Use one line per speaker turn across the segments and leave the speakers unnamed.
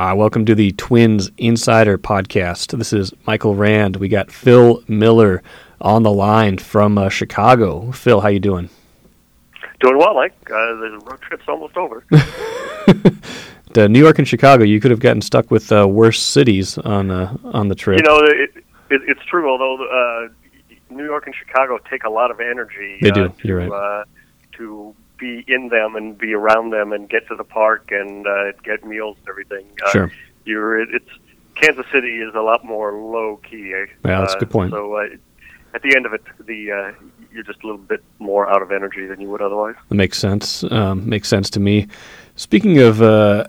Uh, welcome to the Twins Insider Podcast. This is Michael Rand. We got Phil Miller on the line from uh, Chicago. Phil, how you doing?
Doing well, Mike. Uh, the road trip's almost over.
the New York and Chicago, you could have gotten stuck with uh, worse cities on uh, on the trip.
You know, it, it, it's true. Although uh, New York and Chicago take a lot of energy.
They do.
To,
You're right.
Uh, to be in them and be around them and get to the park and uh, get meals and everything. Uh,
Sure.
You're. It, it's Kansas City is a lot more low key. eh?
Yeah, that's a
Uh,
good point.
So uh, at the end of it, the uh, you're just a little bit more out of energy than you would otherwise.
That makes sense. Um, makes sense to me. Speaking of uh,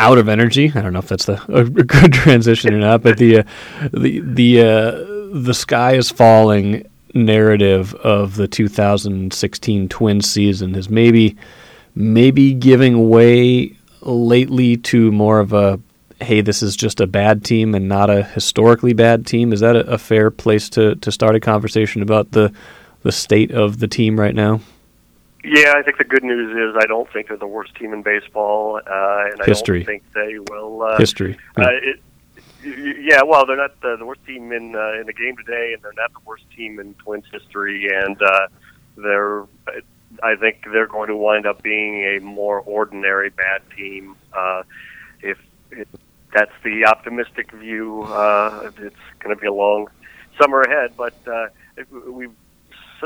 out of energy, I don't know if that's the, a good transition or not, but the uh, the the uh, the sky is falling narrative of the 2016 Twins season is maybe maybe giving way lately to more of a hey, this is just a bad team and not a historically bad team. Is that a, a fair place to, to start a conversation about the the state of the team right now?
Yeah, I think the good news is I don't think they're the worst team in baseball, uh, and I
History.
don't think they will. Uh,
History.
Uh, it, yeah, well, they're not the, the worst team in uh, in the game today, and they're not the worst team in Twins history, and uh, they're. I think they're going to wind up being a more ordinary bad team. Uh, if it, that's the optimistic view, uh, it's going to be a long summer ahead. But uh, if we've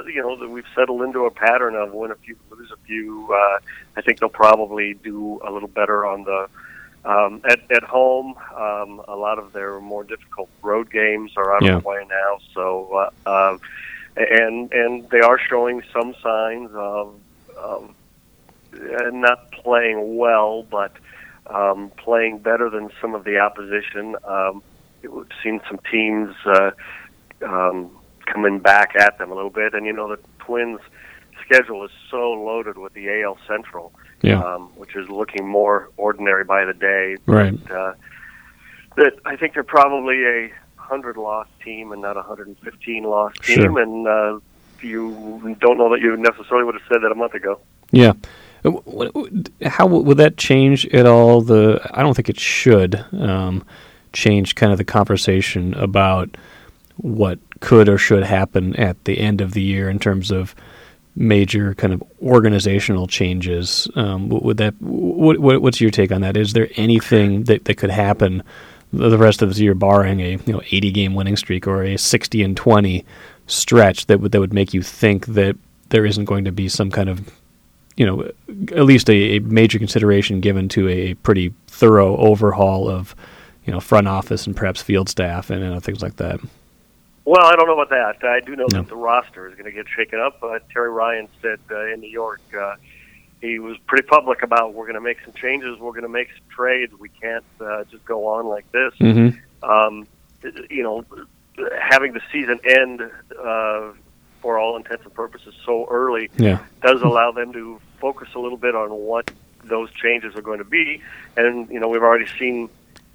you know we've settled into a pattern of win a few, lose a few. Uh, I think they'll probably do a little better on the um, at at home. Um, a lot of their more difficult road games are out
Yeah.
of the way now. So uh, uh, and and they are showing some signs of, of uh, not playing well, but um, playing better than some of the opposition. Um, we've seen some teams uh, um, coming back at them a little bit, and you know the Twins' schedule is so loaded with the AL Central,
Yeah.
um, which is looking more ordinary by the day.
Right.
Uh, that I think they're probably a hundred loss team and not a hundred and fifteen loss team,
Sure.
and uh, you don't know that you necessarily would have said that a month ago.
Yeah. Uh, How would that change at all? The I don't think it should um, change kind of the conversation about what could or should happen at the end of the year in terms of major kind of organizational changes. Um, would that? What, what, what's your take on that? Is there anything that, that could happen the rest of this year, barring a you know 80 game winning streak or a 60 and 20 stretch that would that would make you think that there isn't going to be some kind of you know, at least a, a major consideration given to a pretty thorough overhaul of, you know, front office and perhaps field staff and, uh, things like that.
Well, I don't know about that. I do know
No.
that the roster is going to get shaken up. Uh, Terry Ryan said uh, in New York uh, he was pretty public about we're going to make some changes, we're going to make some trades. We can't uh, just go on like this.
Mm-hmm.
um, you know, having the season end uh, for all intents and purposes so early
Yeah.
does allow them to focus a little bit on what those changes are going to be. And you know, we've already seen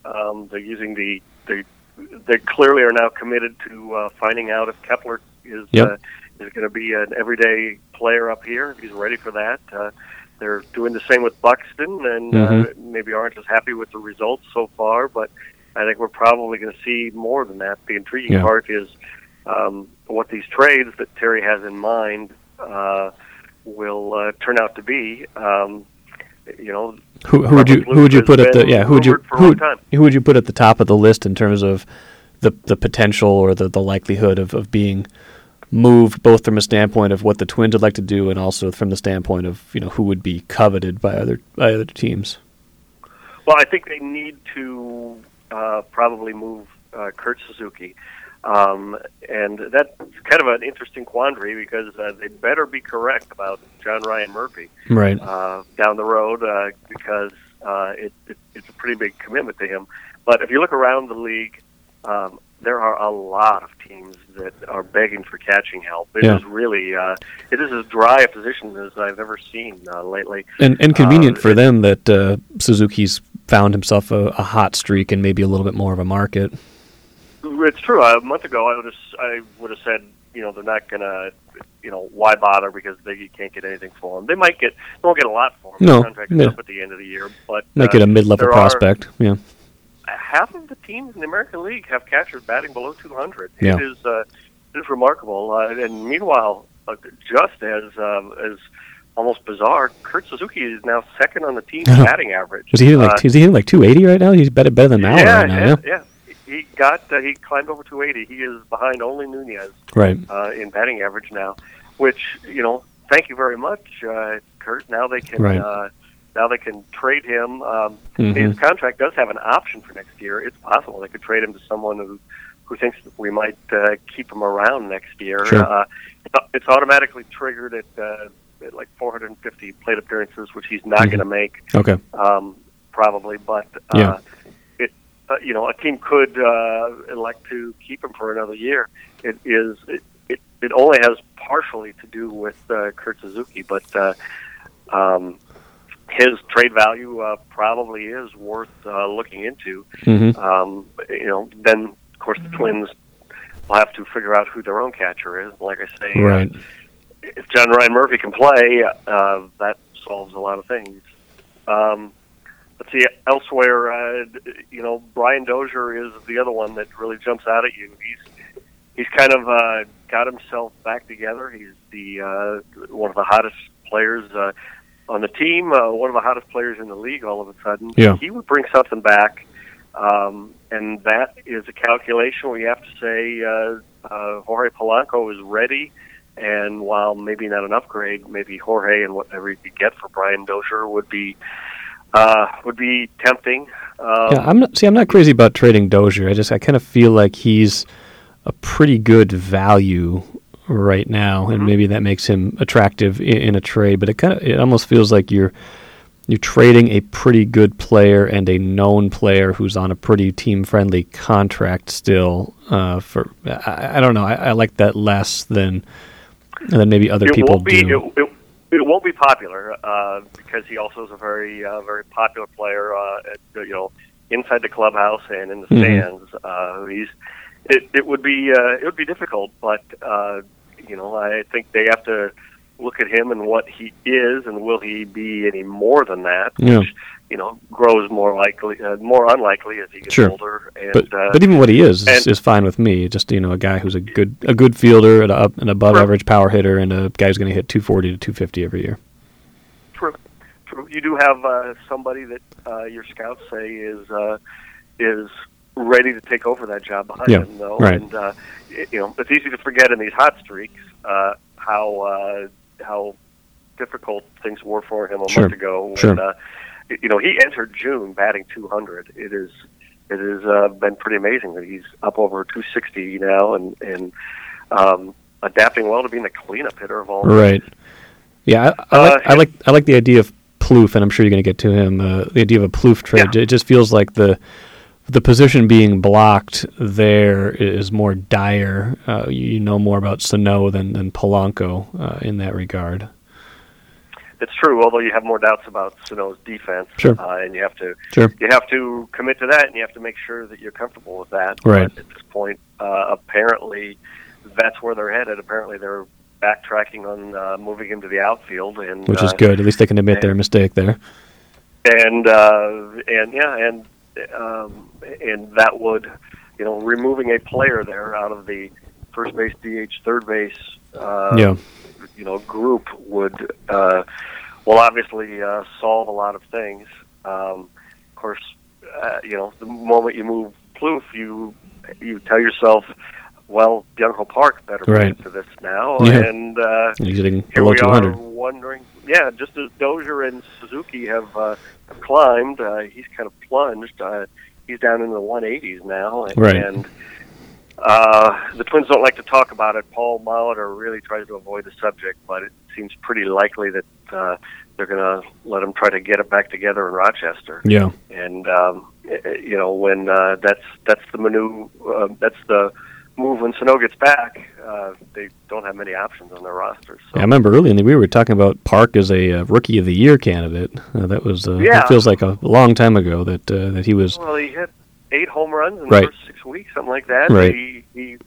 um, they're using the they they clearly are now committed to uh, finding out if Kepler is
Yep.
uh, is going to be an everyday player up here. If he's ready for that. Uh, they're doing the same with Buxton, and uh, maybe aren't as happy with the results so far. But I think we're probably going to see more than that. The intriguing
Yeah.
part is um, what these trades that Terry has in mind uh, will uh, turn out to be. Um, you know,
Who, who would you who would you put at the yeah who would you
rumored for a
who, who would you put at the top of the list in terms of the the potential or the, the likelihood of, of being moved both from a standpoint of what the Twins would like to do and also from the standpoint of you know who would be coveted by other by other teams.
Well, I think they need to uh, probably move uh, Kurt Suzuki. Um, and that's kind of an interesting quandary because uh, they better be correct about John Ryan Murphy
Right.
uh, down the road uh, because uh, it, it, it's a pretty big commitment to him. But if you look around the league, um, there are a lot of teams that are begging for catching help. It
Yeah.
is really uh, it is as dry a position as I've ever seen uh, lately.
And and convenient
Uh,
for them that uh, Suzuki's found himself a, a hot streak and maybe a little bit more of a market.
It's true. A month ago, I would have I would have said, you know, they're not gonna, you know, why bother because they you can't get anything for them. They might get, they won't get a lot for him.
No,
contract
yeah.
up at the end of the year, but
Might
uh,
get a mid level
there are-
prospect. Yeah.
half of the teams in the American League have catchers batting below 200.
Yeah.
It is uh, it is remarkable. Uh, and meanwhile, uh, just as um, as almost bizarre, Kurt Suzuki is now second on the team's batting average.
Is he hitting like
Uh,
is he hitting like 280 right now? He's better better than Mauer
yeah,
right now.
yeah,
Yeah.
yeah. He got uh, he climbed over 280. He is behind only Nunez
Right.
uh, in batting average now, which you know, thank you very much, uh, Kurt. Now they can
Right.
uh, now they can trade him. Um,
Mhm.
His contract does have an option for next year. It's possible they could trade him to someone who who thinks that we might uh, keep him around next year.
Sure.
Uh, it's- it's automatically triggered at, uh, at like 450 plate appearances, which he's not
Mhm.
going to make
Okay.
um, probably, but uh,
Yeah.
It uh, you know a team could uh, elect to keep him for another year. It is it, it, it only has partially to do with uh, Kurt Suzuki, but uh, um, his trade value uh, probably is worth uh, looking into.
hmm
Um, you know, then of course the Twins will have to figure out who their own catcher is. Like I say, uh,
Right.
if John Ryan Murphy can play, uh, that solves a lot of things. Um, let's see, elsewhere, uh, you know, Brian Dozier is the other one that really jumps out at you. He's he's kind of uh, got himself back together. He's the uh, one of the hottest players uh, on the team, uh, one of the hottest players in the league. All of a sudden,
Yeah.
he would bring something back, um, and that is a calculation where you have to say uh, uh, Jorge Polanco is ready. And while maybe not an upgrade, maybe Jorge and whatever you could get for Brian Dozier would be uh, would be tempting. Um,
Yeah, I'm not. See, I'm not crazy about trading Dozier. I just I kind of feel like he's a pretty good value right now, and
Mhm.
maybe that makes him attractive in, in a trade. But it kind of it almost feels like you're you're trading a pretty good player and a known player who's on a pretty team friendly contract still. Uh, for I, I don't know. I, I like that less than than maybe other
it
people
be
do.
it, it, it won't be popular uh, because he also is a very uh, very popular player. Uh, at, the- you know, inside the clubhouse and in the
Mhm.
stands. Uh, he's it, it would be uh, it would be difficult, but uh, you know, I think they have to look at him and what he is, and will he be any more than that?
Yeah.
Which you know grows more likely, uh, more unlikely as he gets
Sure.
older. And
But
uh,
but even what he is is, is fine with me. Just you know, a guy who's a good a good fielder, and a, an above
Right.
average power hitter, and a guy who's going to hit 240 to 250 every year.
True, true. You do have uh, somebody that uh, your scouts say is uh, is ready to take over that job behind
Yeah,
him, though.
right.
And uh, you know, it's easy to forget in these hot streaks uh, how uh, how difficult things were for him a
Sure,
month ago. When,
sure.
uh, you know, he entered June batting 200. It is it has uh, been pretty amazing that he's up over 260 now and and um, adapting well to being the cleanup hitter of all.
Right. Yeah, I, I
Uh,
like I like I like the idea of Plouffe, and I'm sure you're going to get to him. Uh, the idea of a Plouffe trade. It just feels like the the position being blocked there is more dire. Uh, you, you know more about Sano than than Polanco uh, in that regard.
It's true, although you have more doubts about Sano's defense,
Sure.
uh, and you have to
Sure.
you have to commit to that, and you have to make sure that you're comfortable with that.
Right.
But at this point, uh, apparently, that's where they're headed. Apparently, they're backtracking on uh, moving him to the outfield, and
Which is
uh,
good. At least they can admit their mistake there.
and uh, and yeah, and um, and that would, you know, removing a player there out of the first base, DH, third base, uh,
Yeah.
you know, group would, uh, will obviously uh, solve a lot of things. Um, of course, uh, you know, the moment you move Plouffe, you you tell yourself, well, Byung Ho Park better
Right.
into this now,
Yeah.
and uh, here we
200.
are wondering. Yeah, just as Dozier and Suzuki have, uh, have climbed, uh, he's kind of plunged. Uh, he's down in the 180s now, and,
Right.
and uh, the Twins don't like to talk about it. Paul Molitor really tries to avoid the subject, but it seems pretty likely that uh, they're going to let him try to get it back together in Rochester.
Yeah.
And um, eh, eh, you know when uh, that's that's the manu uh, that's the move when Sano gets back. Uh, they don't have many options on their roster. So.
Yeah, I remember early in the we were talking about Park as a uh, rookie of the year candidate. Uh, that was uh,
Yeah.
that feels like a long time ago that uh, that he was.
Well, he hit eight home runs in
Right.
the first six weeks, something like that.
Right.
He he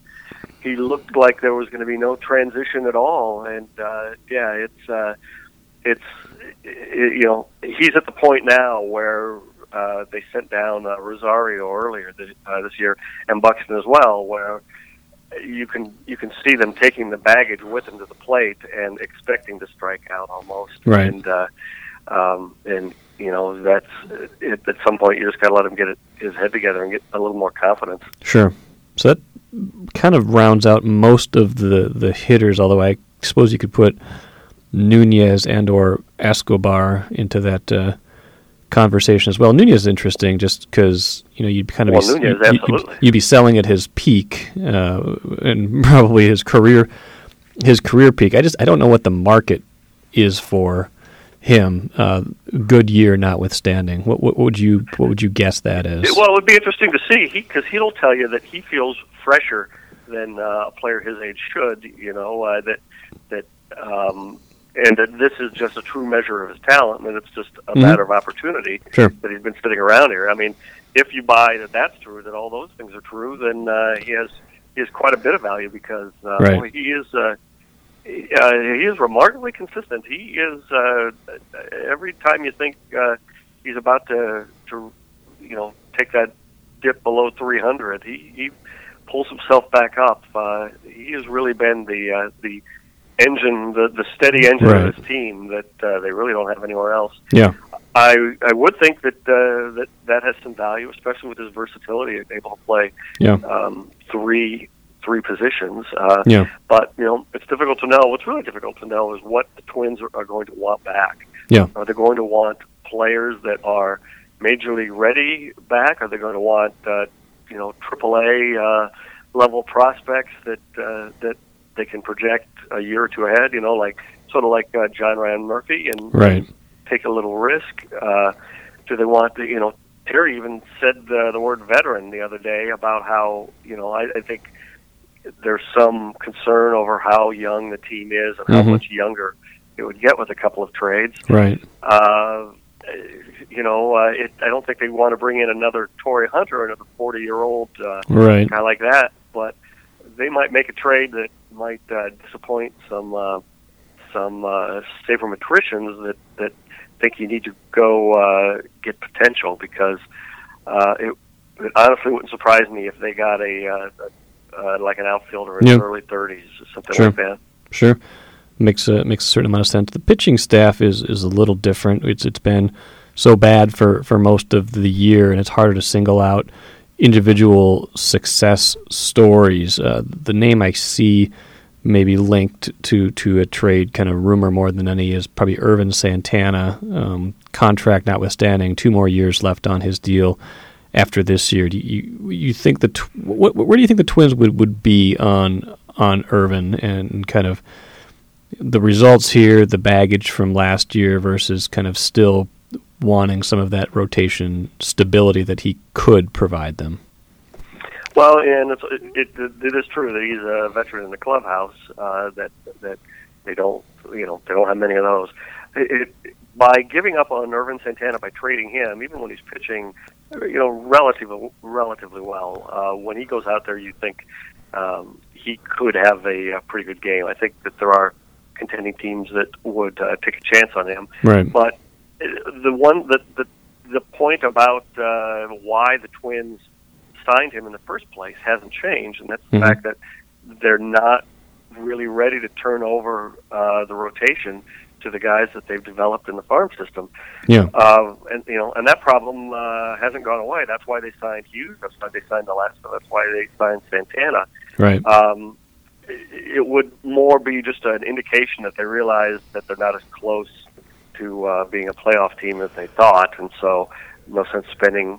he looked like there was going to be no transition at all, and uh, yeah, it's uh, it's i you know he's at the point now where uh, they sent down uh, Rosario earlier this, uh, this year and Buxton as well, where you can you can see them taking the baggage with them to the plate and expecting to strike out almost.
Right.
And uh, um, and you know that's it, at some point you just got to let him get it, his head together and get a little more confidence.
Sure. So that kind of rounds out most of the the hitters. Although I suppose you could put Nunez and or Escobar into that uh, conversation as well. Nunez is interesting just because you know you'd kind of
well,
be
Nunez,
you'd,
absolutely.
you'd, you'd be selling at his peak uh, and probably his career his career peak. I just I don't know what the market is for him. Uh, good year notwithstanding, what, what would you what would you guess that is?
Well, it would be interesting to see because he, will tell you that he feels fresher than uh, a player his age should. You know uh, that that um, and that this is just a true measure of his talent, and it's just a
Mhm.
matter of opportunity
Sure.
that he's been sitting around here. I mean, if you buy that that's true, that all those things are true, then uh, he has he has quite a bit of value because uh,
Right.
boy, he is. Uh, he, is remarkably consistent. He is uh, every time you think uh, he's about to, to, you know, take that dip below 300, he, he pulls himself back up. Uh, he has really been the uh, the engine, the, the steady engine
Right.
of his team that uh, they really don't have anywhere else.
yeah.
I I would think that uh, that that has some value, especially with his versatility, able to play
Yeah.
um, three three positions. Uh,
Yeah.
But you know, it's difficult to know. What's really difficult to know is what the Twins are, are going to want back.
Yeah.
Are they going to want players that are major league ready back? Are they going to want uh, you know AAA uh, level prospects that uh, that they can project a year or two ahead? You know, like sort of like uh, John Ryan Murphy and
Right.
take a little risk? Uh, do they want to, you know, Terry even said uh, the word veteran the other day about how, you know, I, I think there's some concern over how young the team is and how
Mhm.
much younger it would get with a couple of trades.
Right.
Uh, you know, uh, it, I don't think they want to bring in another Torii Hunter, another 40 year old uh,
Right.
guy like that, but they might make a trade that might uh, disappoint some uh, some uh, sabermetricians that that think you need to go uh, get potential because uh, it, it honestly wouldn't surprise me if they got a, uh, uh, like an outfielder in
Yeah.
his early 30s or something
Sure.
like that.
Sure, makes a makes a certain amount of sense. The pitching staff is is a little different. It's it's been so bad for for most of the year, and it's harder to single out individual success stories. Uh, the name I see maybe linked to to a trade kind of rumor more than any is probably Ervin Santana. Um, contract notwithstanding, two more years left on his deal after this year. Do you you think the tw- what, where do you think the Twins would, would be on on Ervin and kind of the results here, the baggage from last year versus kind of still wanting some of that rotation stability that he could provide them.
Well, and it's, it, it, it is true that he's a veteran in the clubhouse. Uh, that that they don't, you know, they don't have many of those. It, it, by giving up on Ervin Santana by trading him, even when he's pitching, you know, relatively relatively well, uh, when he goes out there, you think um, he could have a, a pretty good game. I think that there are contending teams that would uh, take a chance on him.
Right.
But uh, the one that the the point about uh, why the Twins signed him in the first place hasn't changed, and that's the
Mhm.
fact that they're not really ready to turn over uh, the rotation to the guys that they've developed in the farm system.
Yeah.
Uh, and you know, and that problem uh, hasn't gone away. That's why they signed Hughes. That's why they signed Nolasco. That's why they signed Santana.
Right.
Um, it, it would more be just an indication that they realize that they're not as close to uh, being a playoff team as they thought, and so no sense spending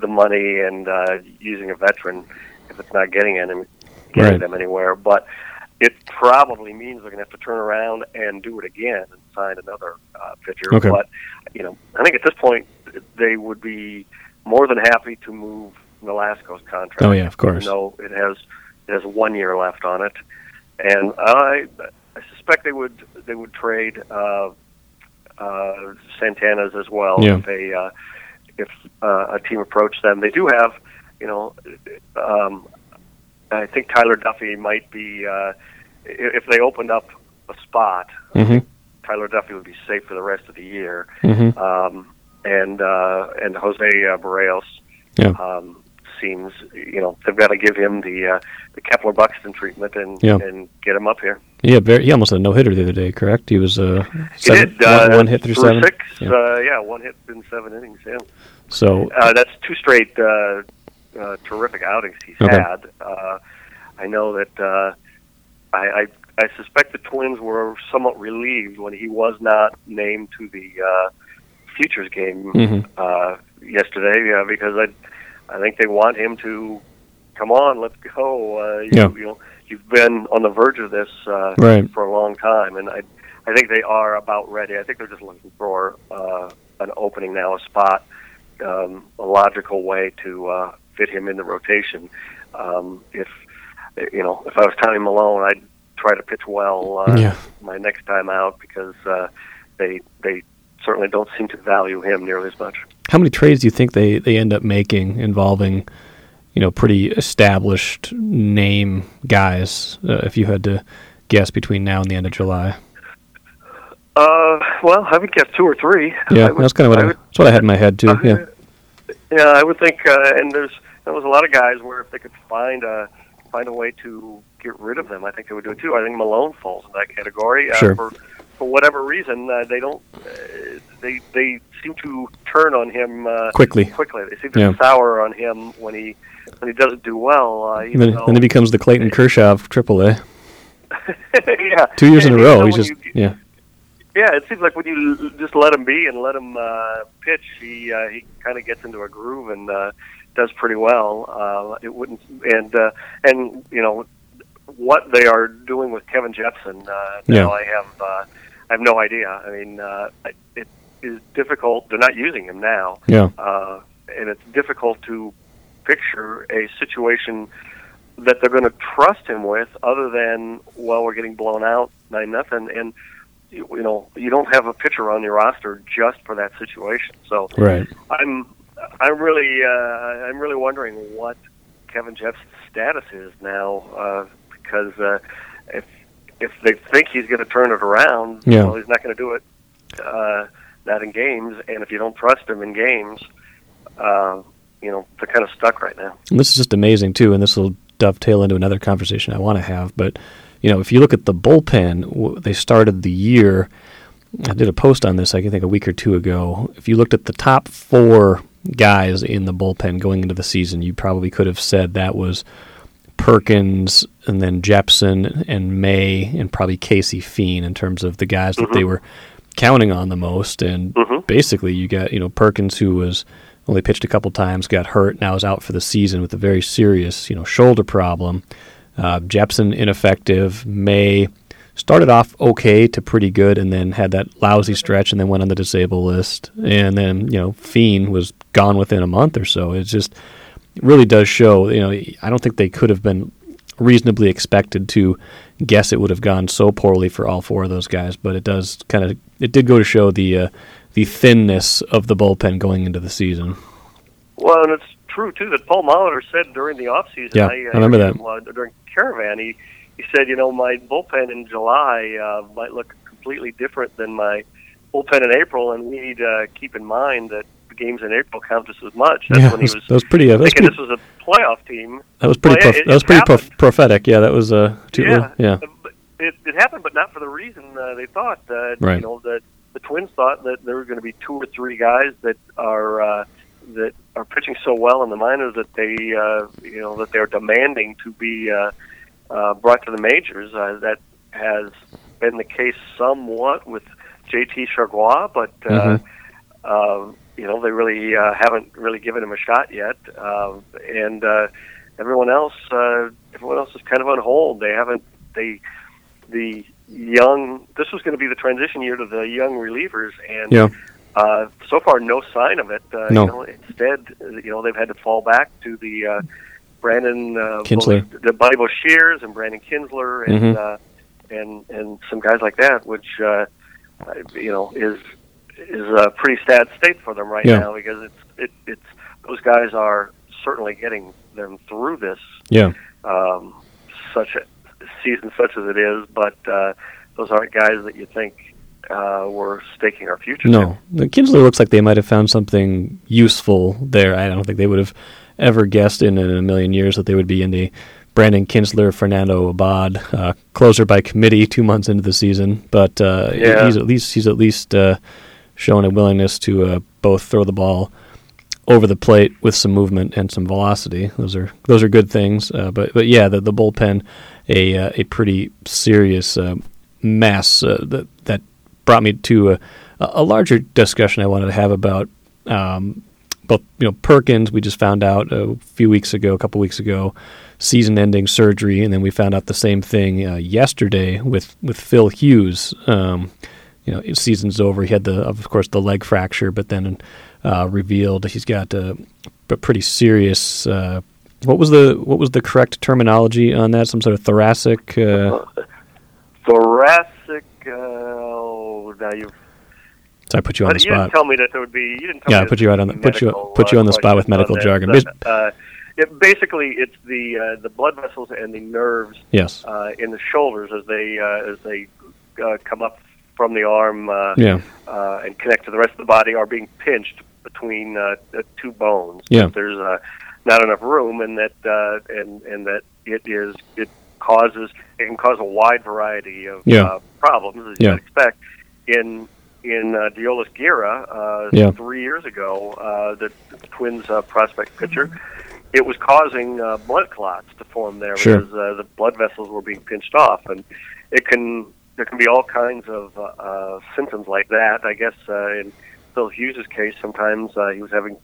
the money and uh, using a veteran if it's not getting any getting
Right.
them anywhere. But it probably means they're going to have to turn around and do it again and sign another uh, pitcher.
Okay.
But you know, I think at this point they would be more than happy to move Nolasco's contract.
Oh, yeah, of course.
Even though it has it has one year left on it, and I I suspect they would they would trade uh, uh, Santana's as well
Yeah.
if they uh, if uh, a team approached them. They do have you know um, I think Tyler Duffey might be uh, if they opened up a spot.
Mm-hmm.
Tyler Duffey would be safe for the rest of the year.
Mm-hmm.
Um, and uh, and Jose uh, Berrios.
Yeah.
Um, seems you know they've got to give him the uh, the Kepler Buxton treatment and
Yeah.
and get him up here.
Yeah, very, he almost had a no hitter the other day. Correct? He was uh,
He did uh,
one, one hit through, seven.
six.
Yeah.
Uh, yeah, one hit in seven innings. Yeah.
So
Uh, that's two straight uh, terrific outings he's
Okay.
had. Uh, I know that uh, I, I I suspect the Twins were somewhat relieved when he was not named to the uh, futures game
Mhm.
uh, yesterday uh, because I I think they want him to come on, let's go. Uh, you,
Yeah.
you know, you've been on the verge of this uh,
Right.
for a long time, and I I think they are about ready. I think they're just looking for uh, an opening now, a spot, um, a logical way to uh, fit him in the rotation. Um, if you know, if I was Tommy Milone, I'd try to pitch well uh,
Yeah.
my next time out because uh, they they certainly don't seem to value him nearly as much.
how many trades do you think they, they end up making involving, you know, pretty established name guys? Uh, if you had to guess between now and the end of July.
Uh, well, I would guess two or three.
Yeah,
would-
that's kind of what I,
would-
that's what I had in my head too.
Uh,
Yeah.
Yeah, I would think, uh, and there's there was a lot of guys where if they could find a find a way to get rid of them, I think they would do it too. I think Milone falls in that category. Uh,
Sure.
For for whatever reason, uh, they don't. Uh, they they seem to turn on him uh,
Quickly.
Quickly, they seem to
Yeah.
sour on him when he when he doesn't do well. Uh, even
Then, then he becomes the Clayton Kershaw of AAA.
yeah,
Two years in a row. He's just
you-
yeah.
Yeah, it seems like when you l- just let him be and let him uh, pitch, he uh, he kind of gets into a groove and uh, does pretty well. Uh, it wouldn't and uh, and you know what they are doing with Kevin Jepsen. Uh, now
Yeah.
I have uh, I have no idea. I mean, uh, it is difficult. They're not using him now,
Yeah.
uh, and it's difficult to picture a situation that they're going to trust him with, other than well, we're getting blown out nine nothing, and you you know you don't have a pitcher on your roster just for that situation. So
Right.
I'm I'm really uh, I'm really wondering what Kevin Jepsen's status is now uh, because uh, if if they think he's going to turn it around,
Yeah.
well, he's not going to do it. Uh, not in games, and if you don't trust him in games, uh, you know they're kind of stuck right now.
And this is just amazing too, and this will dovetail into another conversation I want to have. But you know, if you look at the bullpen, w- they started the year. I did a post on this, I think, a week or two ago. If you looked at the top four guys in the bullpen going into the season, you probably could have said that was Perkins and then Jepsen and May and probably Casey Fien in terms of the guys that they were counting on the most. And
Mhm.
basically, you got you know Perkins who was only pitched a couple times, got hurt, now is out for the season with a very serious you know shoulder problem. Uh, Jepsen ineffective. May started off okay to pretty good, and then had that lousy stretch, and then went on the disabled list. And then you know Fien was gone within a month or so. It just really does show. You know, I don't think they could have been reasonably expected to guess it would have gone so poorly for all four of those guys. But it does kind of it did go to show the uh, the thinness of the bullpen going into the season.
Well, and it's true too that Paul Molitor said during the off season.
Yeah, I remember that.
him, uh, during Caravan. He he said, you know, my bullpen in July uh, might look completely different than my bullpen in April, and we need to keep in mind that the games in April count just as much. That's
yeah,
when he was
that was pretty. Uh, that was
thinking
pretty,
this was a playoff team.
that was pretty.
Well,
prof-
it-
that was pretty prof- prophetic. Yeah, that was. Uh, too,
yeah,
yeah.
It, it happened, but not for the reason uh, they thought. Uh,
Right.
You know, that the Twins thought that there were going to be two or three guys that are uh, that are pitching so well in the minors that they, uh, you know, that they're demanding to be uh, uh, brought to the majors. Uh, that has been the case somewhat with JT Chargois, but. Uh,
Mhm.
uh, you know, they really uh, haven't really given him a shot yet, uh, and uh, everyone else, uh, everyone else is kind of on hold. They haven't. They the young. This was going to be the transition year to the young relievers, and
Yeah.
uh, so far no sign of it. Uh,
No.
You know, instead, you know, they've had to fall back to the uh, Brandon uh, Kintzler. The Bible Shears and Brandon Kintzler and
Mhm.
uh, and and some guys like that, which uh, uh, you know is is a pretty sad state for them right
Yeah.
now because it's it, it's those guys are certainly getting them through this
Yeah.
um, such a season such as it is, but uh, those aren't guys that you think uh, we're staking our future.
No, the Kintzler looks like they might have found something useful there. I don't think they would have ever guessed in, in a million years that they would be in the Brandon Kintzler, Fernando Abad, uh, closer by committee two months into the season. But uh,
Yeah.
he's at least he's at least uh, shown a willingness to uh, both throw the ball over the plate with some movement and some velocity. Those are those are good things. Uh, but but yeah, the the bullpen a uh, a pretty serious uh, mess uh, that that brought me to a, a larger discussion I wanted to have about um, both you know Perkins. We just found out a few weeks ago, a couple weeks ago, season-ending surgery, and then we found out the same thing uh, yesterday with with Phil Hughes. Um, you know, season's over. He had the, of course, the leg fracture, but then uh, revealed he's got a, a pretty serious. Uh, what was the what was the correct terminology on that? Some sort of thoracic. Uh,
Thoracic. Uh, oh, now you've.
So I put you on
But
the
you didn't
spot.
tell me that there would be. You didn't
Yeah, I put you right on the-
be
put you- put you
uh,
on the spot with medical jargon. Mis-
Uh, it, basically, it's the uh, the blood vessels and the nerves
yes.
uh, in the shoulders as they uh, as they uh, come up from the arm uh,
Yeah.
uh, and connect to the rest of the body are being pinched between uh, two bones.
Yeah.
There's uh, not enough room, and that uh, and and that it is it causes it can cause a wide variety of
Yeah.
uh, problems as you
Yeah.
would expect. In in uh, Deolis Guerra uh,
Yeah.
three years ago, uh, the, Twins uh, prospect pitcher. It was causing uh, blood clots to form there
Sure.
because uh, the blood vessels were being pinched off, and it can there can be all kinds of uh, uh, symptoms like that. I guess uh, in Phil Hughes' case, sometimes uh, he was having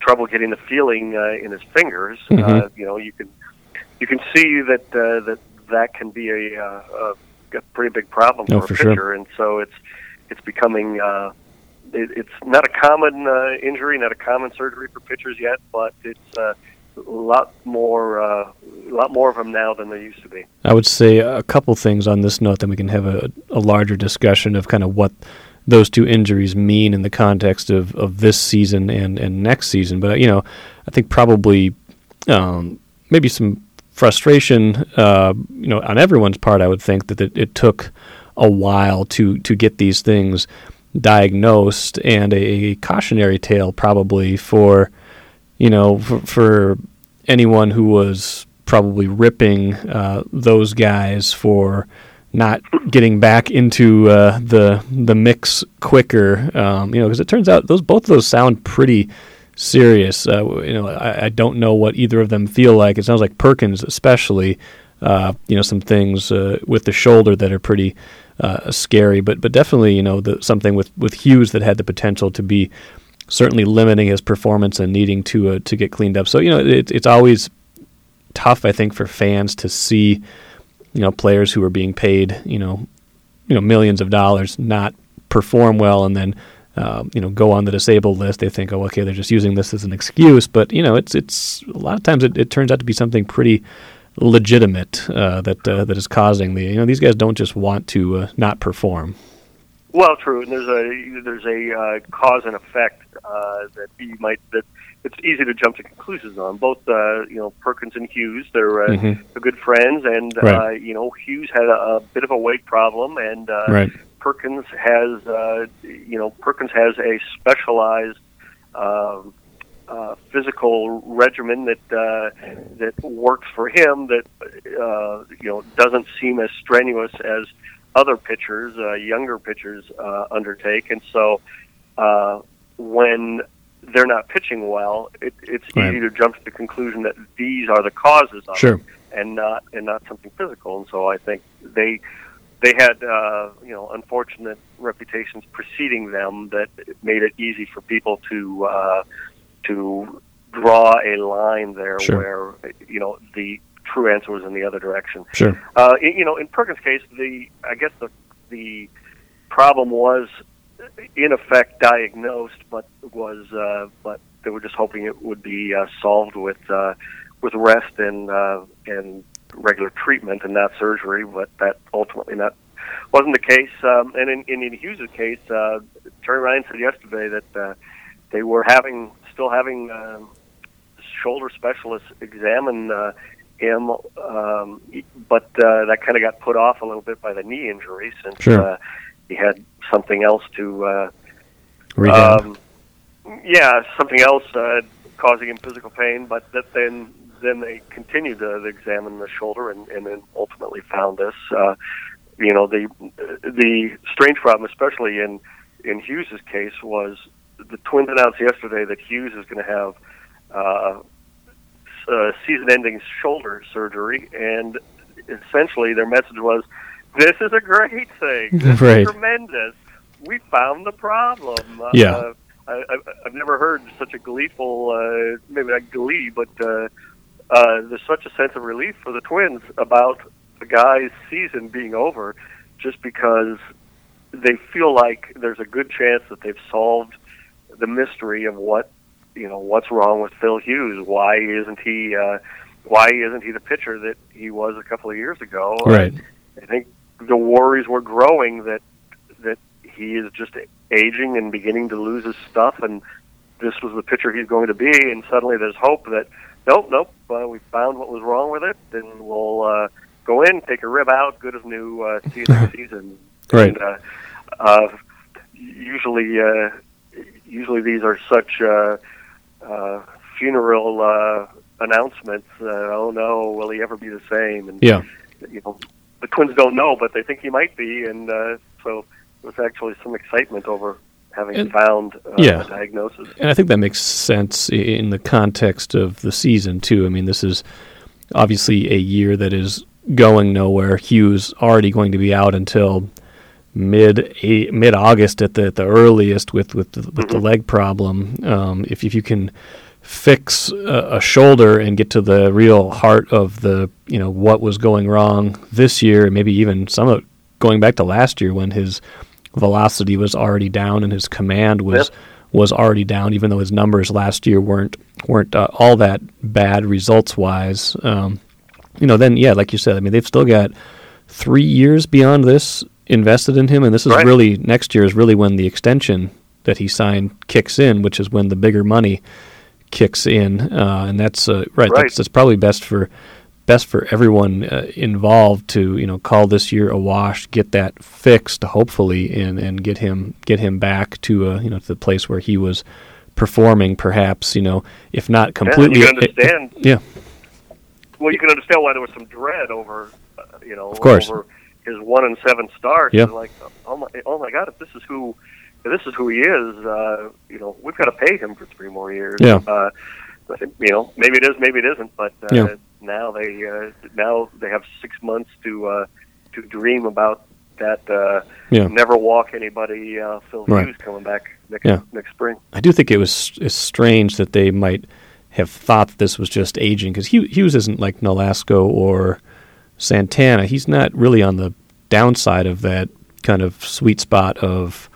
trouble getting the feeling uh, in his fingers. Uh,
Mhm.
you know, you can you can see that uh, that that can be a, uh, a, a pretty big problem for
Oh,
a
for sure.
pitcher, and so it's it's becoming. Uh, it, it's not a common uh, injury, not a common surgery for pitchers yet, but it's uh, a lot more, uh, a lot more of them now than there used to be.
I would say a couple things on this note, then we can have a, a larger discussion of kind of what those two injuries mean in the context of, of this season and, and next season. But, you know, I think probably um, maybe some frustration, uh, you know, on everyone's part, I would think that it, it took a while to, to get these things diagnosed and a, cautionary tale probably for, you know, for, for anyone who was probably ripping uh, those guys for not getting back into uh, the the mix quicker. Um, you know, because it turns out those both of those sound pretty serious. Uh, you know, I, I don't know what either of them feel like. It sounds like Perkins, especially. Uh, you know, some things uh, with the shoulder that are pretty uh, scary, but but definitely, you know, the, something with with Hughes that had the potential to be certainly limiting his performance and needing to uh, to get cleaned up. So you know, it, it's always tough, I think, for fans to see you know players who are being paid you know you know millions of dollars not perform well and then um, you know go on the disabled list. They think, oh, okay, they're just using this as an excuse, but you know, it's it's a lot of times it, it turns out to be something pretty legitimate uh, that uh, that is causing the you know these guys don't just want to uh, not perform.
Well, true, and there's a there's a uh, cause and effect uh, that you might that it's easy to jump to conclusions on. Both uh, you know Perkins and Hughes, they're uh,
Mhm.
they're good friends, and uh,
Right.
you know Hughes had a, a bit of a weight problem, and uh,
Right.
Perkins has uh, you know Perkins has a specialized um, uh, physical regimen that uh, that works for him that uh, you know doesn't seem as strenuous as other pitchers, uh, younger pitchers, uh, undertake, and so uh, when they're not pitching well, it, it's
Right.
easy to jump to the conclusion that these are the causes of
Sure.
it, and not and not something physical. And so I think they they had uh, you know unfortunate reputations preceding them that made it easy for people to uh, to draw a line there
Sure.
where you know the true answer was in the other direction.
Sure.
Uh, you know, in Perkins' case, the I guess the the problem was in effect diagnosed, but was uh, but they were just hoping it would be uh, solved with uh, with rest and uh, and regular treatment and not surgery. But that ultimately not wasn't the case. Um, and in, in, in Hughes' case, uh, Terry Ryan said yesterday that uh, they were having still having um, shoulder specialists examine uh, him, um, but uh, that kind of got put off a little bit by the knee injury since
Sure.
uh, he had something else to. Uh, um, yeah, something else uh, causing him physical pain, but that then then they continued to, to examine the shoulder and, and then ultimately found this. Uh, you know, the the strange problem, especially in in Hughes's case, was the Twins announced yesterday that Hughes is going to have uh, uh, season-ending shoulder surgery, and essentially their message was, "This is a great thing. This
Right.
is tremendous. We found the problem."
Yeah.
Uh, I, I, I've never heard such a gleeful, uh, maybe not glee, but uh, uh, there's such a sense of relief for the Twins about the guy's season being over, just because they feel like there's a good chance that they've solved the mystery of what you know what's wrong with Phil Hughes. Why isn't he? Uh, why isn't he the pitcher that he was a couple of years ago?
right.
I think the worries were growing that that he is just aging and beginning to lose his stuff, and this was the pitcher he's going to be. And suddenly there's hope that nope, nope, uh, we found what was wrong with it, and we'll uh, go in, take a rib out, good as new, uh, see you next season.
Right.
And, uh, uh, usually, uh, usually these are such uh, uh, funeral uh, announcements. Uh, oh no, will he ever be the same? And
Yeah.
you know, the Twins don't know, but they think he might be, and uh, so there's actually some excitement over having
And-
found uh,
yeah.
a diagnosis.
And I think that makes sense in the context of the season too. I mean, this is obviously a year that is going nowhere. Hughes already going to be out until mid mid August at the at the earliest with with the, with the leg problem. Um, if if you can fix a, a shoulder and get to the real heart of the you know what was going wrong this year, and maybe even some of going back to last year when his velocity was already down and his command was
Yep.
was already down, even though his numbers last year weren't weren't uh, all that bad results wise. Um, you know, then yeah, like you said, I mean they've still got three years beyond this invested in him, and this is
Right.
really next year is really when the extension that he signed kicks in, which is when the bigger money kicks in, uh, and that's uh, right.
Right.
That's, that's probably best for best for everyone uh, involved to you know call this year a wash, get that fixed, hopefully, and and get him get him back to a you know to the place where he was performing, perhaps you know if not completely.
you can understand.
yeah,
Well, you can understand why there was some dread over, uh, you know,
Of course.
over his one and seven starts.
Yeah.
You're Like, oh my, oh my God, if this is who, if this is who he is, uh, you know, we've got to pay him for three more years.
Yeah.
Uh, but, you know, maybe it is, maybe it isn't. But uh,
Yeah.
now they uh, now they have six months to uh, to dream about that. Uh,
Yeah.
Never walk anybody. Uh, Phil
Right.
Hughes coming back next
Yeah.
next spring.
I do think it was strange that they might have thought this was just aging because Hughes isn't like Nolasco or Santana. He's not really on the downside of that kind of sweet spot of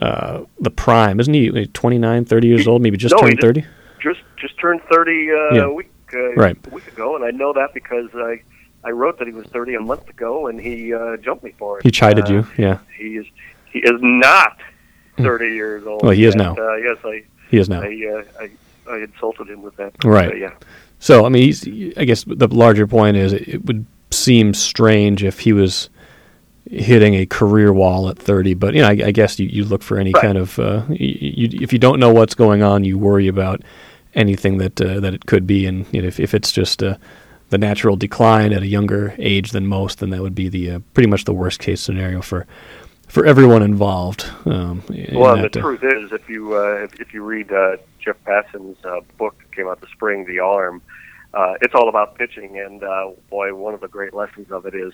uh, the prime, isn't he? like, 29, 30 years old, maybe just
No,
turned
just-
thirty.
just just turned 30 uh,
Yeah.
a week uh,
Right.
a week ago, and I know that because I I wrote that he was 30 a month ago, and he uh, jumped me for it.
He chided
Uh,
you, yeah.
He is he is not 30 years old.
Well, he is now.
Uh, yes, I
He is now.
I, uh, I I insulted him with that.
Right.
Uh, yeah.
So I mean, he's, I guess the larger point is it, it would seem strange if he was hitting a career wall at 30. But you know, I, I guess you, you look for any
Right.
kind of uh, you, you, if you don't know what's going on, you worry about anything that uh, that it could be, and you know, if if it's just uh, the natural decline at a younger age than most, then that would be the uh, pretty much the worst case scenario for for everyone involved. Um, in
Well, the
uh,
truth is, if you uh, if, if you read uh, Jeff Passan's uh, book that came out this spring, The Arm, uh, it's all about pitching. And uh, boy, one of the great lessons of it is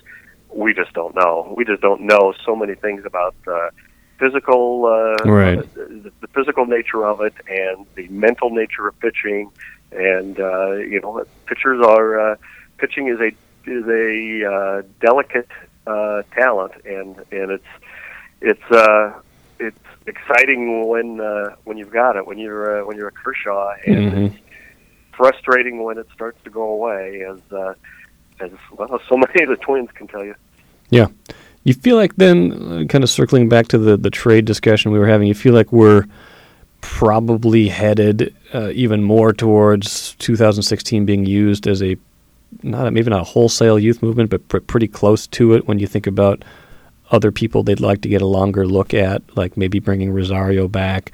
we just don't know. We just don't know so many things about uh, physical, uh,
Right.
uh, the, the physical nature of it, and the mental nature of pitching. And uh, you know, pitchers are uh, pitching is a is a uh, delicate uh, talent, and and it's it's uh, it's exciting when uh, when you've got it when you're uh, when you're a Kershaw, and
Mhm.
Frustrating when it starts to go away, as uh, as well so many of the Twins can tell you.
Yeah. You feel like then, uh, kind of circling back to the, the trade discussion we were having, you feel like we're probably headed uh, even more towards 2016 being used as a not a, maybe not a wholesale youth movement, but pr- pretty close to it when you think about other people they'd like to get a longer look at, like maybe bringing Rosario back,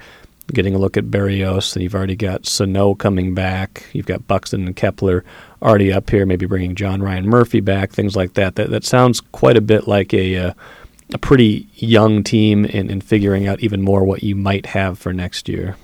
getting a look at Berrios, and you've already got Sano coming back. You've got Buxton and Kepler already up here. Maybe bringing John Ryan Murphy back, things like that. That that sounds quite a bit like a uh, a pretty young team in, in figuring out even more what you might have for next year.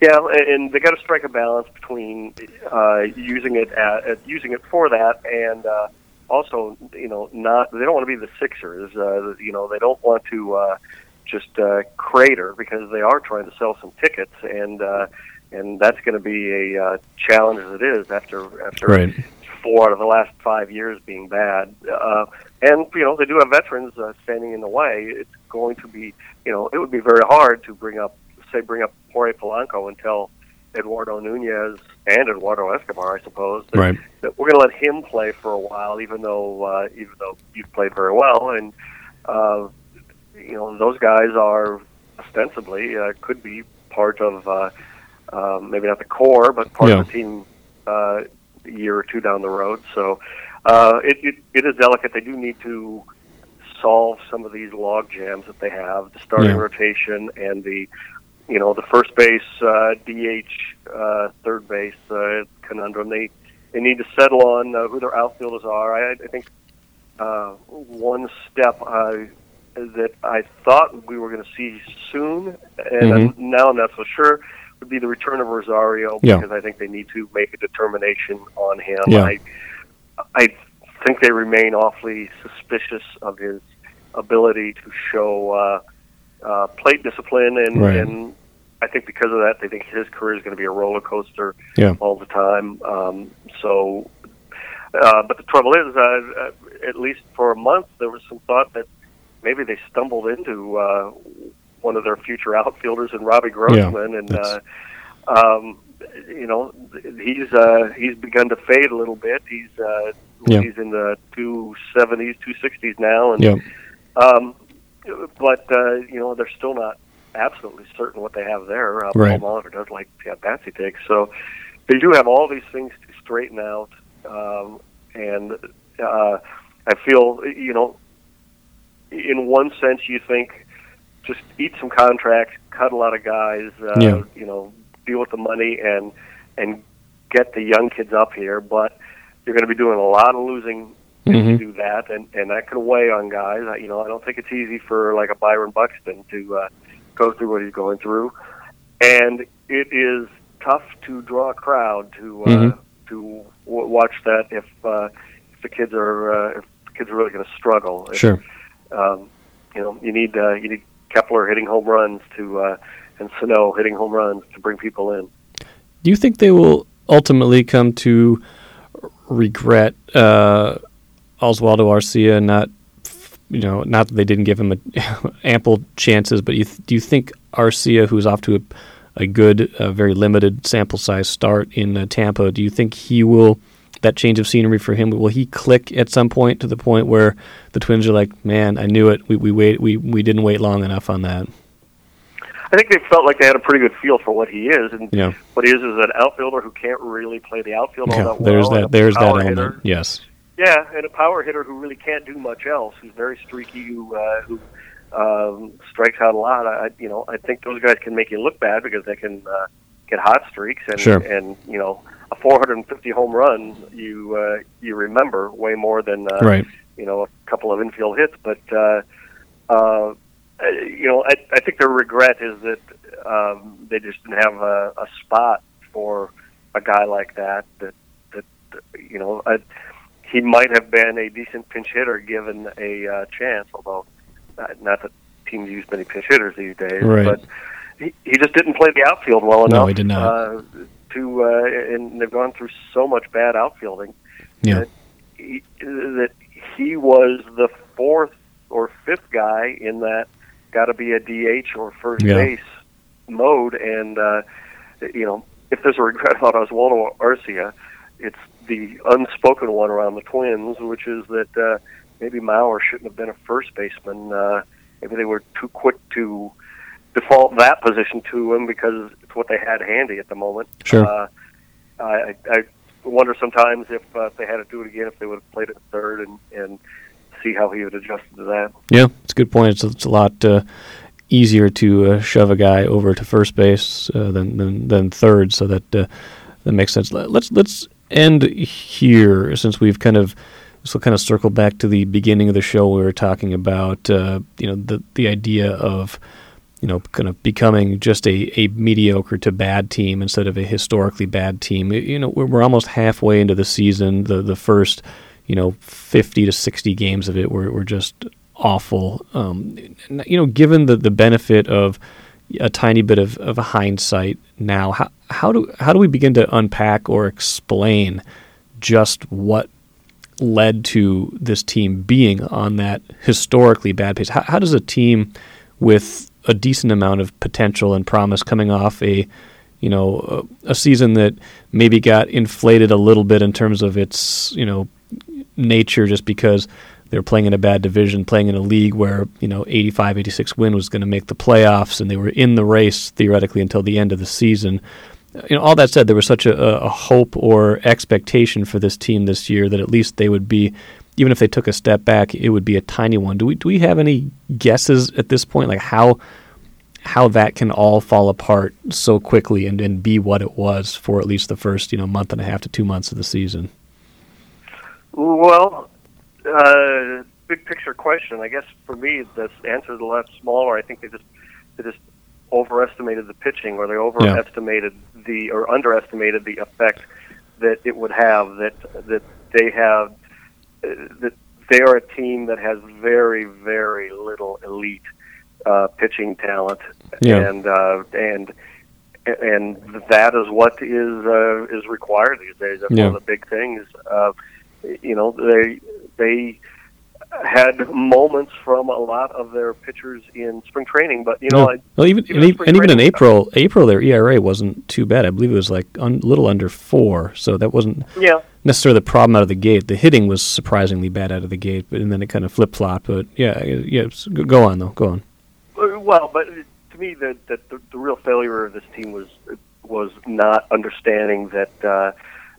Yeah, and they got to strike a balance between uh, using it at, at using it for that and uh, also, you know, not they don't want to be the Sixers. Uh, you know, they don't want to uh, just uh, crater because they are trying to sell some tickets, and uh, and that's going to be a uh, challenge as it is after after
Right.
four out of the last five years being bad. Uh, and you know, they do have veterans uh, standing in the way. It's going to be, you know, it would be very hard to bring up, say, bring up Jorge Polanco until Eduardo Nunez and Eduardo Escobar, I suppose. That,
Right.
that we're going to let him play for a while, even though uh, even though you've played very well, and uh, you know those guys are ostensibly uh, could be part of uh, uh, maybe not the core, but part
Yeah.
of the team uh, a year or two down the road. So uh, it, it it is delicate. They do need to solve some of these log jams that they have, the starting
Yeah.
rotation and the you know the first base, uh, DH, uh, third base uh, conundrum. They they need to settle on uh, who their outfielders are. I, I think uh, one step uh, that I thought we were going to see soon, and I'm, now I'm not so sure, would be the return of Rosario
Yeah.
because I think they need to make a determination on him.
Yeah.
I, I think they remain awfully suspicious of his ability to show uh, uh, plate discipline, and,
Right.
and I think because of that, they think his career is going to be a roller coaster
Yeah.
all the time. Um, so, uh, but the trouble is, uh, uh, at least for a month, there was some thought that maybe they stumbled into uh, one of their future outfielders in Robbie Grossman, and uh, um, you know he's uh, he's begun to fade a little bit. He's uh,
Yeah.
he's in the two seventies, two sixties now, and
Yeah.
um, but uh, you know they're still not absolutely certain what they have there. Uh,
Right.
Paul Molitor does like yeah, Patsy takes, so they do have all these things to straighten out, um, and uh, I feel you know, in one sense, you think just eat some contracts, cut a lot of guys, uh,
Yeah.
you know, deal with the money and and get the young kids up here, but you're going to be doing a lot of losing if you do that, and and that can weigh on guys. I, you know, I don't think it's easy for like a Byron Buxton to uh, go through what he's going through, and it is tough to draw a crowd to uh,
Mhm.
to w- watch that if uh, if the kids are uh, if the kids are really going to struggle. If,
Sure.
Um, you know, you need uh, you need Kepler hitting home runs to uh, and Sano hitting home runs to bring people in.
Do you think they will ultimately come to regret uh, Oswaldo Arcia not, you know, not that they didn't give him a, ample chances, but you th- do you think Arcia, who's off to a, a good, uh, very limited sample size start in uh, Tampa, do you think he will? That change of scenery for him will he click at some point to the point where the Twins are like, man, I knew it. We we wait we we didn't wait long enough on that.
I think they felt like they had a pretty good feel for what he is, and
Yeah.
what he is is an outfielder who can't really play the outfield all
Yeah,
that well.
there's that. There's that element.
hitter.
Yes.
Yeah, and a power hitter who really can't do much else. Who's very streaky, who uh, who um, strikes out a lot. I, I- you know, I think those guys can make you look bad because they can uh, get hot streaks, and
Sure.
and you know, a 450 home run you uh, you remember way more than uh,
Right.
you know a couple of infield hits. But uh, uh, you know, I, I think their regret is that um, they just didn't have a, a spot for a guy like that. That that you know, I, he might have been a decent pinch hitter given a uh, chance. Although, uh, not that teams use many pinch hitters these days,
Right.
but he, he just didn't play the outfield well enough.
No, he did not.
Uh, to uh, and they've gone through so much bad outfielding
Yeah.
that he, that he was the fourth or fifth guy in that got to be a DH or first
Yeah.
base mode. And uh, you know, if there's a regret about Oswaldo Arcia, it's the unspoken one around the Twins, which is that uh, maybe Mauer shouldn't have been a first baseman. Uh, maybe they were too quick to default that position to him because it's what they had handy at the moment.
Sure.
Uh, I, I wonder sometimes if uh, if they had to do it again, if they would have played it third and and see how he would adjust to that.
Yeah, it's a good point. It's, it's a lot uh, easier to uh, shove a guy over to first base uh, than, than than third, so that uh, that makes sense. Let's let's end here since we've kind of will kind of circle back to the beginning of the show. We were talking about uh, you know the the idea of you know kind of becoming just a, a mediocre to bad team instead of a historically bad team. You know we're, we're almost halfway into the season. The the first you know 50 to 60 games of it were, were just awful. Um, you know, given the, the benefit of a tiny bit of, of hindsight now, how, how do how do we begin to unpack or explain just what led to this team being on that historically bad pace? How, how does a team with a decent amount of potential and promise coming off a you know a, season that maybe got inflated a little bit in terms of its you know nature just because they were playing in a bad division, playing in a league where, you know, 85, 86 win was going to make the playoffs, and they were in the race theoretically until the end of the season. You know, all that said, there was such a, a hope or expectation for this team this year that at least they would be, even if they took a step back, it would be a tiny one. Do we do we have any guesses at this point, like how how that can all fall apart so quickly and, and be what it was for at least the first you know month and a half to two months of the season?
Well, uh, big picture question. I guess for me, the answer is a lot smaller. I think they just they just overestimated the pitching, or they overestimated yeah. the or underestimated the effect that it would have. That that they have that they are a team that has very very little elite uh, pitching talent, yeah. and uh, and and that is what is uh, is required these days. That's yeah. one of the big things. Uh, you know, they they had moments from a lot of their pitchers in spring training, but you know,
yeah. well, even even, and, and even in April, April their ERA wasn't too bad. I believe it was like a un, little under four, so that wasn't
yeah.
Necessarily the problem out of the gate. The hitting was surprisingly bad out of the gate, but and then it kind of flip flopped. But yeah, yeah, go on though, go on.
Well, but to me, the, the the, the real failure of this team was was not understanding that uh,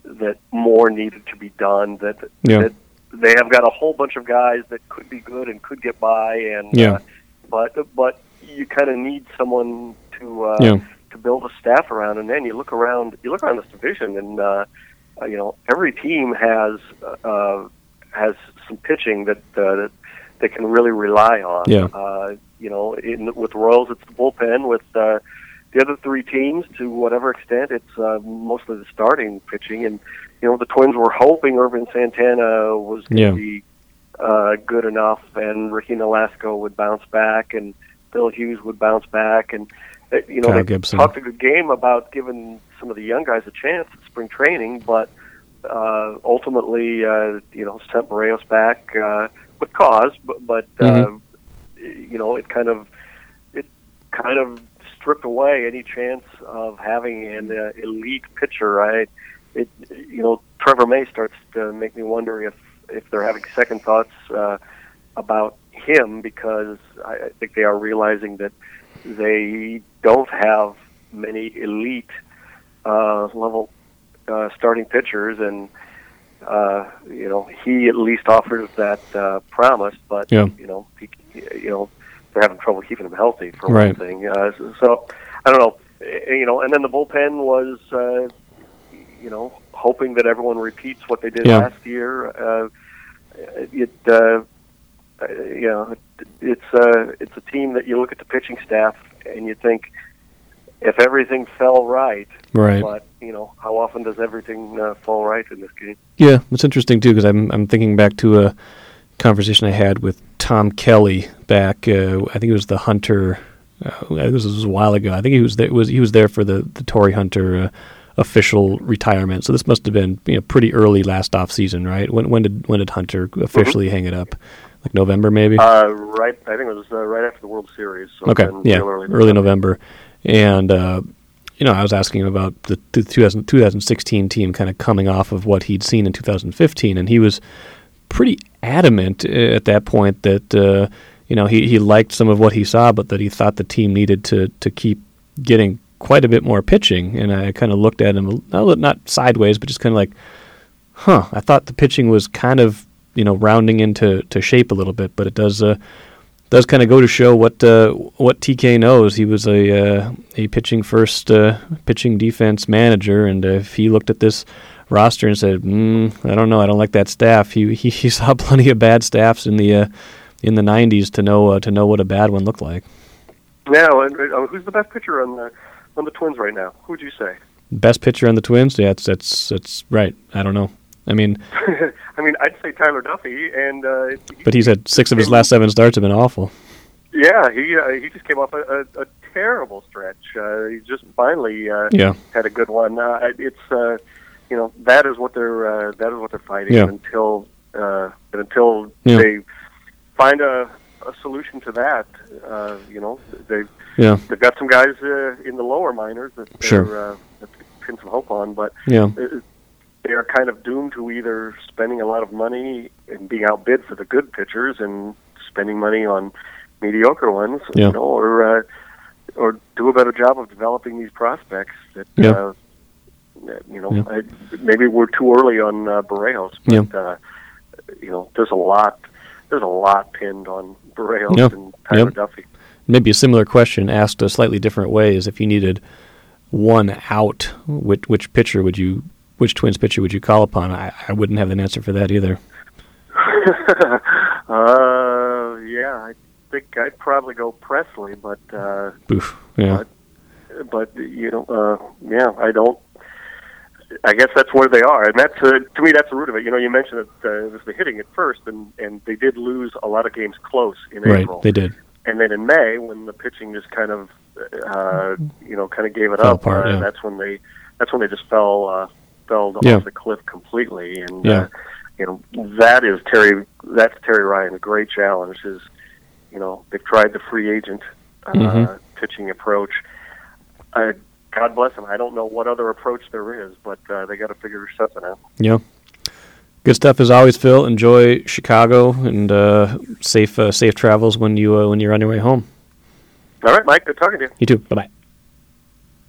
that more needed to be done. That
yeah.
that they have got a whole bunch of guys that could be good and could get by, and
yeah. uh,
but but you kind of need someone to uh,
yeah.
to build a staff around, and then you look around you look around this division, and uh, uh, you know every team has uh, has some pitching that uh, that they can really rely on.
Yeah.
Uh, you know, in, with Royals, it's the bullpen. With uh, the other three teams, to whatever extent, it's uh, mostly the starting pitching. And you know, the Twins were hoping Ervin Santana was going to
yeah.
be uh, good enough, and Ricky Nolasco would bounce back, and Phil Hughes would bounce back, and uh, you know,
Kyle
they
Gibson.
talked a good game about giving some of the young guys a chance at spring training, but uh, ultimately, uh, you know, sent Berrios back uh, with cause, but, but uh,
Mhm.
you know, it kind of it kind of stripped away any chance of having an uh, elite pitcher. I, it, you know, Trevor May starts to make me wonder if if they're having second thoughts uh, about him because I, I think they are realizing that they don't have many elite uh, level uh, starting pitchers, and uh, you know he at least offers that uh, promise. But
Yeah.
you know, he, you know, they're having trouble keeping him healthy for
Right.
one thing. Uh, so, so I don't know. Eh, You know, and then the bullpen was, uh, you know, hoping that everyone repeats what they did
Yeah.
last year. Uh, it, uh, uh, you know, it's uh, it's a team that you look at the pitching staff and you think if everything fell right,
Right.
but you know, how often does everything uh, fall right in this game?
Yeah, it's interesting too because I'm I'm thinking back to a conversation I had with Tom Kelly back. Uh, I think it was the Hunter. Uh, this was a while ago. I think he was there. Was he was there for the the Torii Hunter uh, official retirement? So this must have been you know pretty early last off season, right? When when did when did Hunter officially hang it up? Like November maybe.
Uh, right, I think it was uh, right after the World Series. So
Okay, yeah, early,
early,
November, and uh, you know I was asking him about the, the 2000, 2016 team kind of coming off of what he'd seen in 2015, and he was pretty adamant uh, at that point that uh, you know he, he liked some of what he saw, but that he thought the team needed to to keep getting quite a bit more pitching. And I kind of looked at him not not sideways, but just kind of like, huh? I thought the pitching was kind of you know rounding into to shape a little bit. But it does uh, does kind of go to show what uh, what TK knows. He was a uh, a pitching first, uh, pitching defense manager, and if he looked at this roster and said, mm, "I don't know, I don't like that staff," he he, he saw plenty of bad staffs in the uh, in the '90s to know uh, to know what a bad one looked like.
Now, and uh, who's the best pitcher on the on the Twins right now? Who would you say?
Best pitcher on the Twins? Yeah, that's that's that's right. I don't know. I mean,
I mean, I'd say Tyler Duffey, and uh,
he, but he's had six of his last seven starts have been awful.
Yeah, he uh, he just came off a, a, a terrible stretch. Uh, he just finally uh,
yeah.
had a good one. Uh, it's uh, you know that is what they're uh, that is what they're fighting
Yeah.
until uh, until
Yeah.
they find a, a solution to that. Uh, you know, they
Yeah,
they've got some guys uh, in the lower minors that they're
Sure.
uh, that they pin some hope on, but
yeah,
uh, they are kind of doomed to either spending a lot of money and being outbid for the good pitchers and spending money on mediocre ones,
Yeah.
you know, or uh, or do a better job of developing these prospects that.
Yeah.
Uh, you know,
Yeah.
I, maybe we're too early on uh, Berrios, but uh, you know, there's a lot, there's a lot pinned on Berrios
Yeah.
and Tyler
Yep.
Duffey.
maybe a similar question asked a slightly different way is if you needed one out, which which pitcher would you, which Twins pitcher would you call upon? I, I wouldn't have an answer for that either.
uh, yeah, I think I'd probably go Pressly, but uh,
Boof. Yeah,
but you know, uh, yeah, I don't. I guess that's where they are, and that's uh, to me that's the root of it. You know, you mentioned that uh, it was the hitting at first, and and they did lose a lot of games close in
right.
April,
They did.
and then in May when the pitching just kind of, uh, you know, kind of gave it
Fell
up.
apart,
uh,
yeah.
That's when they, that's when they just fell, uh, fell
Yeah.
off the cliff completely, and
Yeah.
uh, you know that is Terry. That's Terry Ryan. A great challenge is, you know, they've tried the free agent uh,
Mhm.
pitching approach. Uh, God bless them. I don't know what other approach there is, but uh, they got to figure something out.
Yeah. Good stuff as always, Phil. Enjoy Chicago and uh, safe uh, safe travels when you uh, when you're on your way home.
All right, Mike. Good talking to you.
You too. Bye bye.